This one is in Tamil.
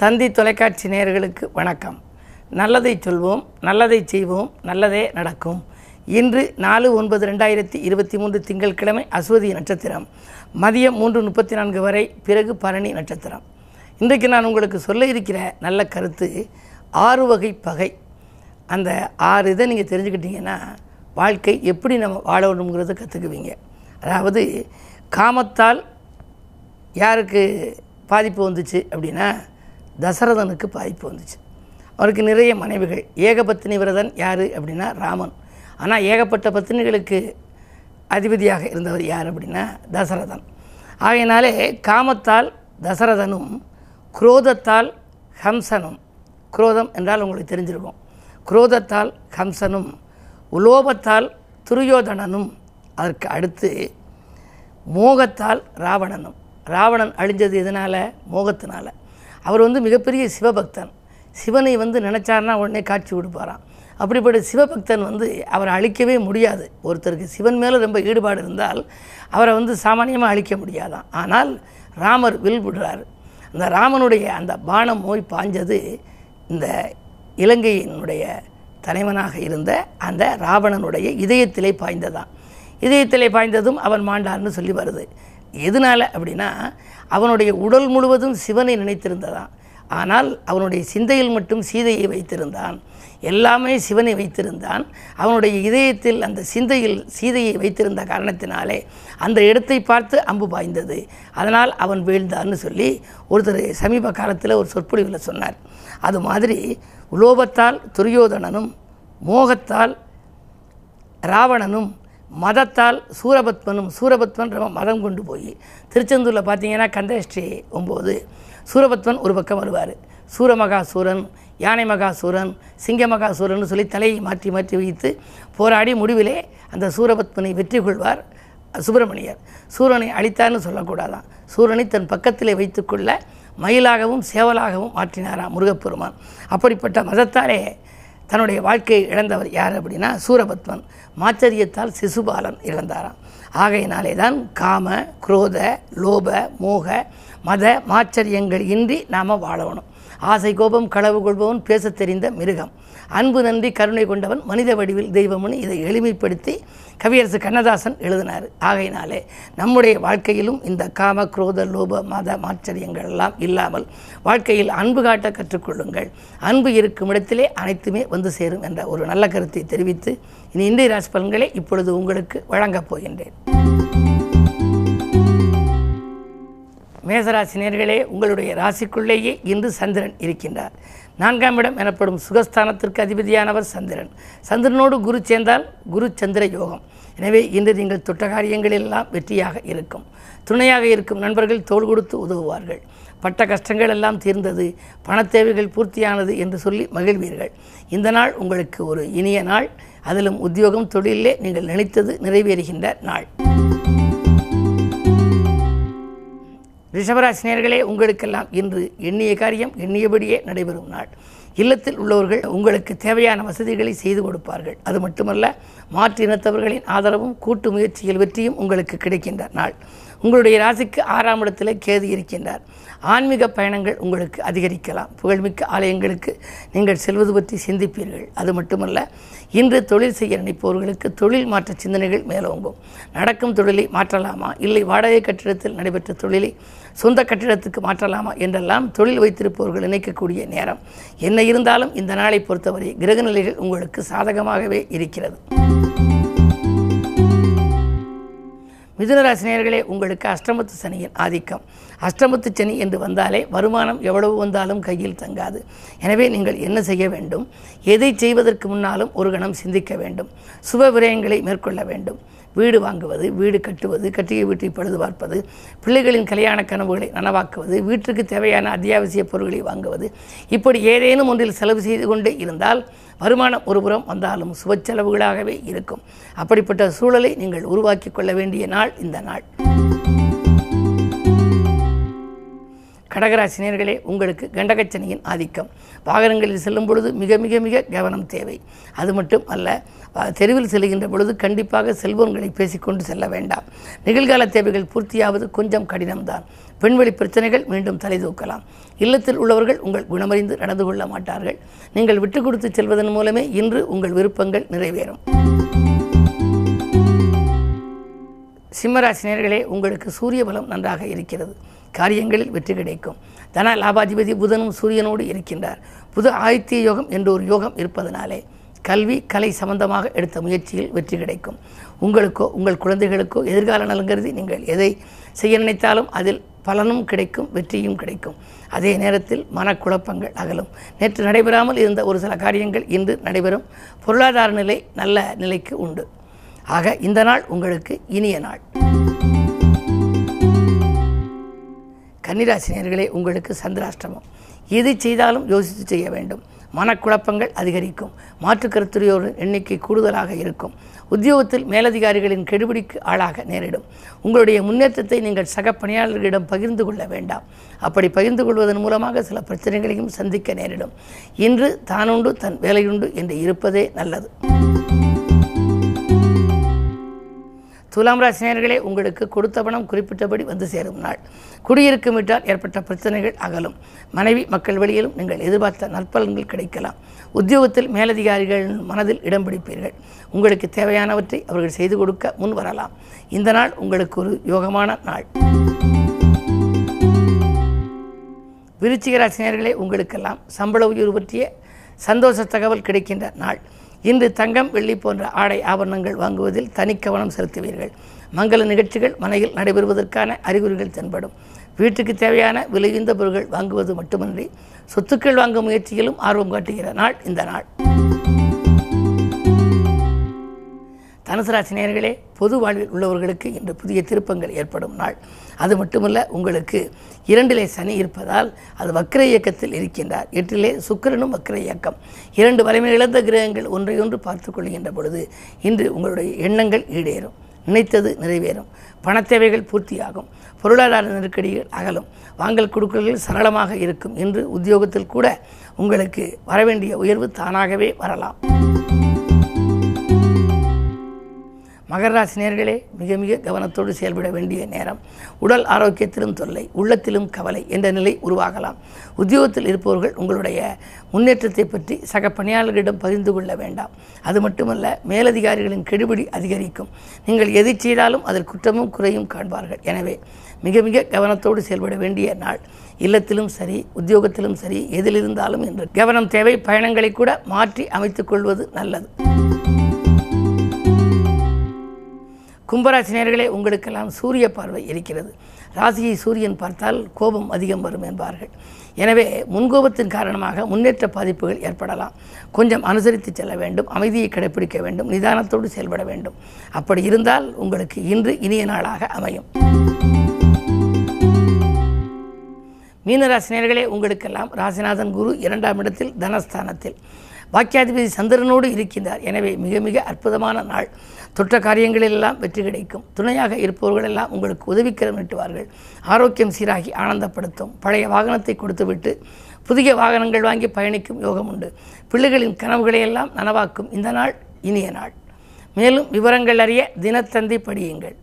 தந்தி தொலைக்காட்சி நேயர்களுக்கு வணக்கம். நல்லதை சொல்வோம் நல்லதை செய்வோம் நல்லதே நடக்கும். இன்று நாலு ஒன்பது ரெண்டாயிரத்தி இருபத்தி மூன்று திங்கட்கிழமை அஸ்வதி நட்சத்திரம். மதியம் மூன்று முப்பத்தி நான்கு வரை பிறகு பரணி நட்சத்திரம். இன்றைக்கு நான் உங்களுக்கு சொல்ல இருக்கிற நல்ல கருத்து ஆறு வகை பகை. அந்த ஆறு இதை நீங்கள் தெரிஞ்சுக்கிட்டீங்கன்னா வாழ்க்கை எப்படி நம்ம வாழணுங்கிறத கற்றுக்குவீங்க அதாவது காமத்தால் யாருக்கு பாதிப்பு வந்துச்சு அப்படின்னா தசரதனுக்கு பாதிப்பு வந்துச்சு. அவருக்கு நிறைய மனைவிகள். ஏகபத்தினி விரதன் யார் அப்படின்னா ராமன். ஆனால் ஏகப்பட்ட பத்தினிகளுக்கு அதிபதியாக இருந்தவர் யார் அப்படின்னா தசரதன். ஆகையினாலே காமத்தால் தசரதனும் குரோதத்தால் ஹம்சனும். குரோதம் என்றால் உங்களுக்கு தெரிஞ்சிருக்கும். குரோதத்தால் ஹம்சனும் உலோபத்தால் துரியோதனனும். அதற்கு அடுத்து மோகத்தால் ராவணனும். ராவணன் அழிஞ்சது எதனால்? மோகத்தினால். அவர் வந்து மிகப்பெரிய சிவபக்தன். சிவனை வந்து நினச்சார்னா உடனே காட்சி கொடுப்பாராம் அப்படிப்பட்ட சிவபக்தன் வந்து அவரை அழிக்கவே முடியாது. ஒருத்தருக்கு சிவன் மேலே ரொம்ப ஈடுபாடு இருந்தால் அவரை வந்து சாமானியமாக அழிக்க முடியாதான் ஆனால் ராமர் வில் விடுறாரு அந்த ராமனுடைய அந்த பானம் நோய் பாஞ்சது இந்த இலங்கையினுடைய தலைவனாக இருந்த அந்த ராவணனுடைய இதயத்திலே பாய்ந்ததான் இதயத்திலே பாய்ந்ததும் அவன் மாண்டார்னு சொல்லி வருது. எதனால் அப்படின்னா அவனுடைய உடல் முழுவதும் சிவனை நினைத்திருந்ததான் ஆனால் அவனுடைய சிந்தையில் மட்டும் சீதையை வைத்திருந்தான். எல்லாமே சிவனை வைத்திருந்தான். அவனுடைய இதயத்தில் அந்த சிந்தையில் சீதையை வைத்திருந்த காரணத்தினாலே அந்த இடத்தை பார்த்து அம்பு பாய்ந்தது. அதனால் அவன் வீழ்ந்தான்னு சொல்லி ஒருத்தர் சமீப காலத்தில் ஒரு சொற்பொழிவில் சொன்னார். அது மாதிரி உலோபத்தால் துரியோதனனும் மோகத்தால் ராவணனும் மதத்தால் சூரபத்மனும் சூரபத்மன் ரொம்ப மதம் கொண்டு போய். திருச்செந்தூரில் பார்த்தீங்கன்னா கந்தஹஷ்டி ஒம்பது. சூரபத்மன் ஒரு பக்கம் வருவார். சூரமகாசூரன் யானை மகாசூரன் சிங்க மகாசூரன் சொல்லி தலையை மாற்றி மாற்றி வைத்து போராடி முடிவிலே அந்த சூரபத்மனை வெற்றி கொள்வார் சுப்பிரமணியர். சூரனை அழித்தார்னு சொல்லக்கூடாதான். சூரனை தன் பக்கத்திலே வைத்துக்கொள்ள மயிலாகவும் சேவலாகவும் மாற்றினாராம் முருகப்பெருமான். அப்படிப்பட்ட மதத்தாலே தன்னுடைய வாழ்க்கையை இழந்தவர் யார் அப்படின்னா சூரபத்மன். மாச்சரியத்தால் சிசுபாலன் இழந்தாராம் ஆகையினாலே தான் காம குரோத லோப மோக மத மாச்சரியங்கள் இன்றி நாம் வாழணும் ஆசை கோபம் களவு கொள்பவன் பேசத் தெரிந்த மிருகம். அன்பு நன்றி கருணை கொண்டவன் மனித வடிவில் தெய்வம்னு இதை எளிமைப்படுத்தி கவியரசு கண்ணதாசன் எழுதினார். ஆகையினாலே நம்முடைய வாழ்க்கையிலும் இந்த காம குரோத லோப மத மாச்சரியங்கள் எல்லாம் இல்லாமல் வாழ்க்கையில் அன்பு காட்ட கற்றுக்கொள்ளுங்கள். அன்பு இருக்கும் இடத்திலே அனைத்துமே வந்து சேரும் என்ற ஒரு நல்ல கருத்தை தெரிவித்து இனி இந்திய ராசி பலன்களை இப்பொழுது உங்களுக்கு வழங்கப் போகின்றேன். மேசராசினியர்களே உங்களுடைய ராசிக்குள்ளேயே இன்று சந்திரன் இருக்கின்றார். நான்காம் இடம் எனப்படும் சுகஸ்தானத்திற்கு அதிபதியானவர் சந்திரன். சந்திரனோடு குரு சேர்ந்தால் குரு சந்திர யோகம். எனவே இன்று நீங்கள் தொட்ட காரியங்களெல்லாம் வெற்றியாக இருக்கும். துணையாக இருக்கும் நண்பர்கள் தோல் கொடுத்து உதவுவார்கள். பட்ட கஷ்டங்கள் எல்லாம் தீர்ந்தது. பணத்தேவைகள் பூர்த்தியானது என்று சொல்லி மகிழ்வீர்கள். இந்த நாள் உங்களுக்கு ஒரு இனிய நாள். அதிலும் உத்தியோகம் தொழிலே நீங்கள் நினைத்தது நிறைவேறுகின்ற நாள். ரிஷபராசினியர்களே உங்களுக்கெல்லாம் இன்று எண்ணிய காரியம் எண்ணியபடியே நடைபெறும் நாள். இல்லத்தில் உள்ளவர்கள் உங்களுக்கு தேவையான வசதிகளை செய்து கொடுப்பார்கள். அது மட்டுமல்ல மாற்று இனத்தவர்களின் ஆதரவும் கூட்டு முயற்சியில் வெற்றியும் உங்களுக்கு கிடைக்கின்ற நாள். உங்களுடைய ராசிக்கு ஆறாம் இடத்தில் கேது இருக்கின்றார். ஆன்மீக பயணங்கள் உங்களுக்கு அதிகரிக்கலாம். புகழ்மிக்க ஆலயங்களுக்கு நீங்கள் செல்வது பற்றி சிந்திப்பீர்கள். அது மட்டுமல்ல இன்று தொழில் செய்ய நினைப்பவர்களுக்கு தொழில் மாற்ற சிந்தனைகள் மேலோங்கும். நடக்கும் தொழிலை மாற்றலாமா? இல்லை வாடகை கட்டிடத்தில் நடைபெற்ற தொழிலை சொந்த கட்டிடத்துக்கு மாற்றலாமா என்றெல்லாம் தொழில் வைத்திருப்பவர்கள் நினைக்கக்கூடிய நேரம். என்ன இருந்தாலும் இந்த நாளை பொறுத்தவரை கிரகநிலைகள் உங்களுக்கு சாதகமாகவே இருக்கிறது. மிதுனராசினியர்களே உங்களுக்கு அஷ்டமத்து சனியின் ஆதிக்கம். அஷ்டமத்து சனி என்று வந்தாலே வருமானம் எவ்வளவு வந்தாலும் கையில் தங்காது. எனவே நீங்கள் என்ன செய்ய வேண்டும்? எதை செய்வதற்கு முன்னாலும் ஒரு கணம் சிந்திக்க வேண்டும். சுப விரயங்களை மேற்கொள்ள வேண்டும். வீடு வாங்குவது வீடு கட்டுவது கட்டிய வீட்டை பழுது பார்ப்பது பிள்ளைகளின் கல்யாண கனவுகளை நனவாக்குவது வீட்டிற்கு தேவையான அத்தியாவசிய பொருட்களை வாங்குவது இப்படி ஏதேனும் ஒன்றில் செலவு செய்து கொண்டே இருந்தால் வருமானம் ஒருபுறம் வந்தாலும் சுப செலவுகளாகவே இருக்கும். அப்படிப்பட்ட சூழலை நீங்கள் உருவாக்கி கொள்ள வேண்டிய நாள் இந்த நாள். கடகராசினியர்களே உங்களுக்கு கண்டகச்சனியின் ஆதிக்கம். வாகனங்களில் செல்லும் பொழுது மிக மிக மிக கவனம் தேவை. அது மட்டும் அல்ல தெருவில் செல்கின்ற பொழுது கண்டிப்பாக செல்போன்களை பேசிக்கொண்டு செல்ல வேண்டாம். நிகழ்கால தேவைகள் பூர்த்தியாவது கொஞ்சம் கடினம்தான். பெண்வெளி பிரச்சனைகள் மீண்டும் தலை தூக்கலாம். இல்லத்தில் உள்ளவர்கள் உங்கள் குணமறிந்து நடந்து கொள்ள மாட்டார்கள். நீங்கள் விட்டு கொடுத்து செல்வதன் மூலமே இன்று உங்கள் விருப்பங்கள் நிறைவேறும். சிம்மராசினியர்களே உங்களுக்கு சூரிய பலம் நன்றாக இருக்கிறது. காரியங்களில் வெற்றி கிடைக்கும். தன லாபாதிபதி புதனும் சூரியனோடு இருக்கின்றார். புது ஆதித்ய யோகம் என்ற ஒரு யோகம் இருப்பதனாலே கல்வி கலை சம்பந்தமாக எடுத்த முயற்சியில் வெற்றி கிடைக்கும். உங்களுக்கோ உங்கள் குழந்தைகளுக்கோ எதிர்கால நலங்கிறது நீங்கள் எதை செய்ய நினைத்தாலும் அதில் பலனும் கிடைக்கும் வெற்றியும் கிடைக்கும். அதே நேரத்தில் மனக்குழப்பங்கள் அகலும். நேற்று நடைபெறாமல் இருந்த ஒரு சில காரியங்கள் இன்று நடைபெறும். பொருளாதார நிலை நல்ல நிலைக்கு உண்டு. ஆக இந்த நாள் உங்களுக்கு இனிய நாள். கன்னிராசினியர்களே உங்களுக்கு சந்திராஷ்டமம். எது செய்தாலும் யோசித்து செய்ய வேண்டும். மனக்குழப்பங்கள் அதிகரிக்கும். மாற்றுக்கருத்துரையோரின் எண்ணிக்கை கூடுதலாக இருக்கும். உத்தியோகத்தில் மேலதிகாரிகளின் கெடுபிடிக்கு ஆளாக நேரிடும். உங்களுடைய முன்னேற்றத்தை நீங்கள் சக பணியாளர்களிடம் பகிர்ந்து கொள்ள வேண்டாம். அப்படி பகிர்ந்து கொள்வதன் மூலமாக சில பிரச்சனைகளையும் சந்திக்க நேரிடும். இன்று தானுண்டு தன் வேலையுண்டு என்று இருப்பதே நல்லது. துலாம் ராசினியர்களே உங்களுக்கு கொடுத்த பணம் குறிப்பிட்டபடி வந்து சேரும் நாள். குடியிருக்கும் விட்டால் ஏற்பட்ட பிரச்சனைகள் அகலும். மனைவி மக்கள் வழியிலும் நீங்கள் எதிர்பார்த்த நற்பலன்கள் கிடைக்கலாம். உத்தியோகத்தில் மேலதிகாரிகள் மனதில் இடம் பிடிப்பீர்கள். உங்களுக்கு தேவையானவற்றை அவர்கள் செய்து கொடுக்க முன் வரலாம். இந்த நாள் உங்களுக்கு ஒரு யோகமான நாள். விருச்சிக ராசினியர்களே உங்களுக்கெல்லாம் சம்பள உயர்வு பற்றிய சந்தோஷ தகவல் கிடைக்கின்ற நாள். இன்று தங்கம் வெள்ளி போன்ற ஆடை ஆபரணங்கள் வாங்குவதில் தனி கவனம் செலுத்துவீர்கள். மங்கள நிகழ்ச்சிகள் மனையில் நடைபெறுவதற்கான அறிகுறிகள் தென்படும். வீட்டுக்கு தேவையான விலையுந்த பொருட்கள் வாங்குவது மட்டுமின்றி சொத்துக்கள் வாங்கும் முயற்சியிலும் ஆர்வம் காட்டுகிற நாள் இந்த நாள். தனுசராசி நேர்களே பொது வாழ்வில் உள்ளவர்களுக்கு இன்று புதிய திருப்பங்கள் ஏற்படும் நாள். அது மட்டுமல்ல உங்களுக்கு இரண்டிலே சனி இருப்பதால் அது வக்ர இயக்கத்தில் இருக்கின்றார். எட்டிலே சுக்கிரனும் வக்ர இயக்கம். இரண்டு வலிமை இழந்த கிரகங்கள் ஒன்றையொன்று பார்த்து கொள்கின்ற பொழுது இன்று உங்களுடைய எண்ணங்கள் ஈடேறும். நினைத்தது நிறைவேறும். பணத்தேவைகள் பூர்த்தியாகும். பொருளாதார நெருக்கடிகள் அகலும். வாங்கல் கொடுக்கல்கள் சரளமாக இருக்கும் இன்று உத்தியோகத்தில் கூட உங்களுக்கு வரவேண்டிய உயர்வு தானாகவே வரலாம். மகர ராசி மிக மிக கவனத்தோடு செயல்பட வேண்டிய நேரம். உடல் ஆரோக்கியத்திலும் தொல்லை உள்ளத்திலும் கவலை என்ற நிலை உருவாகலாம். உத்தியோகத்தில் இருப்பவர்கள் உங்களுடைய முன்னேற்றத்தை பற்றி சக பணியாளர்களிடம் பகிர்ந்து கொள்ள வேண்டாம். அது மட்டுமல்ல மேலதிகாரிகளின் கெடுபிடி அதிகரிக்கும். நீங்கள் எதை செய்தாலும் அதில் குற்றமும் குறையும் காண்பார்கள். எனவே மிக மிக கவனத்தோடு செயல்பட வேண்டிய நாள். இல்லத்திலும் சரி உத்தியோகத்திலும் சரி எதிலிருந்தாலும் என்று. கவனம் தேவை பயணங்களை கூட மாற்றி அமைத்துக் கொள்வது நல்லது. கும்பராசினியர்களே உங்களுக்கெல்லாம் சூரிய பார்வை இருக்கிறது. ராசியை சூரியன் பார்த்தால் கோபம் அதிகம் வரும் என்பார்கள். எனவே முன்கோபத்தின் காரணமாக முன்னேற்ற பாதிப்புகள் ஏற்படலாம். கொஞ்சம் அனுசரித்து செல்ல வேண்டும் அமைதியை கடைப்பிடிக்க வேண்டும் நிதானத்தோடு செயல்பட வேண்டும். அப்படி இருந்தால் உங்களுக்கு இன்று இனிய நாளாக அமையும். மீனராசினியர்களே உங்களுக்கெல்லாம் ராசிநாதன் குரு இரண்டாம் இடத்தில் தனஸ்தானத்தில். வாக்கியாதிபதி சந்திரனோடு இருக்கின்றார். எனவே மிக மிக அற்புதமான நாள். தொற்ற காரியங்களெல்லாம் வெற்றி கிடைக்கும். துணையாக இருப்பவர்களெல்லாம் உங்களுக்கு உதவிக்கரம் நீட்டுவார்கள். ஆரோக்கியம் சீராகி ஆனந்தப்படுத்தும். பழைய வாகனத்தை கொடுத்துவிட்டு புதிய வாகனங்கள் வாங்கி பயணிக்கும் யோகம் உண்டு. பிள்ளைகளின் கனவுகளையெல்லாம் நனவாக்கும் இந்த நாள் இனிய நாள். மேலும் விவரங்கள் அறிய தினத்தந்தி படியுங்கள்.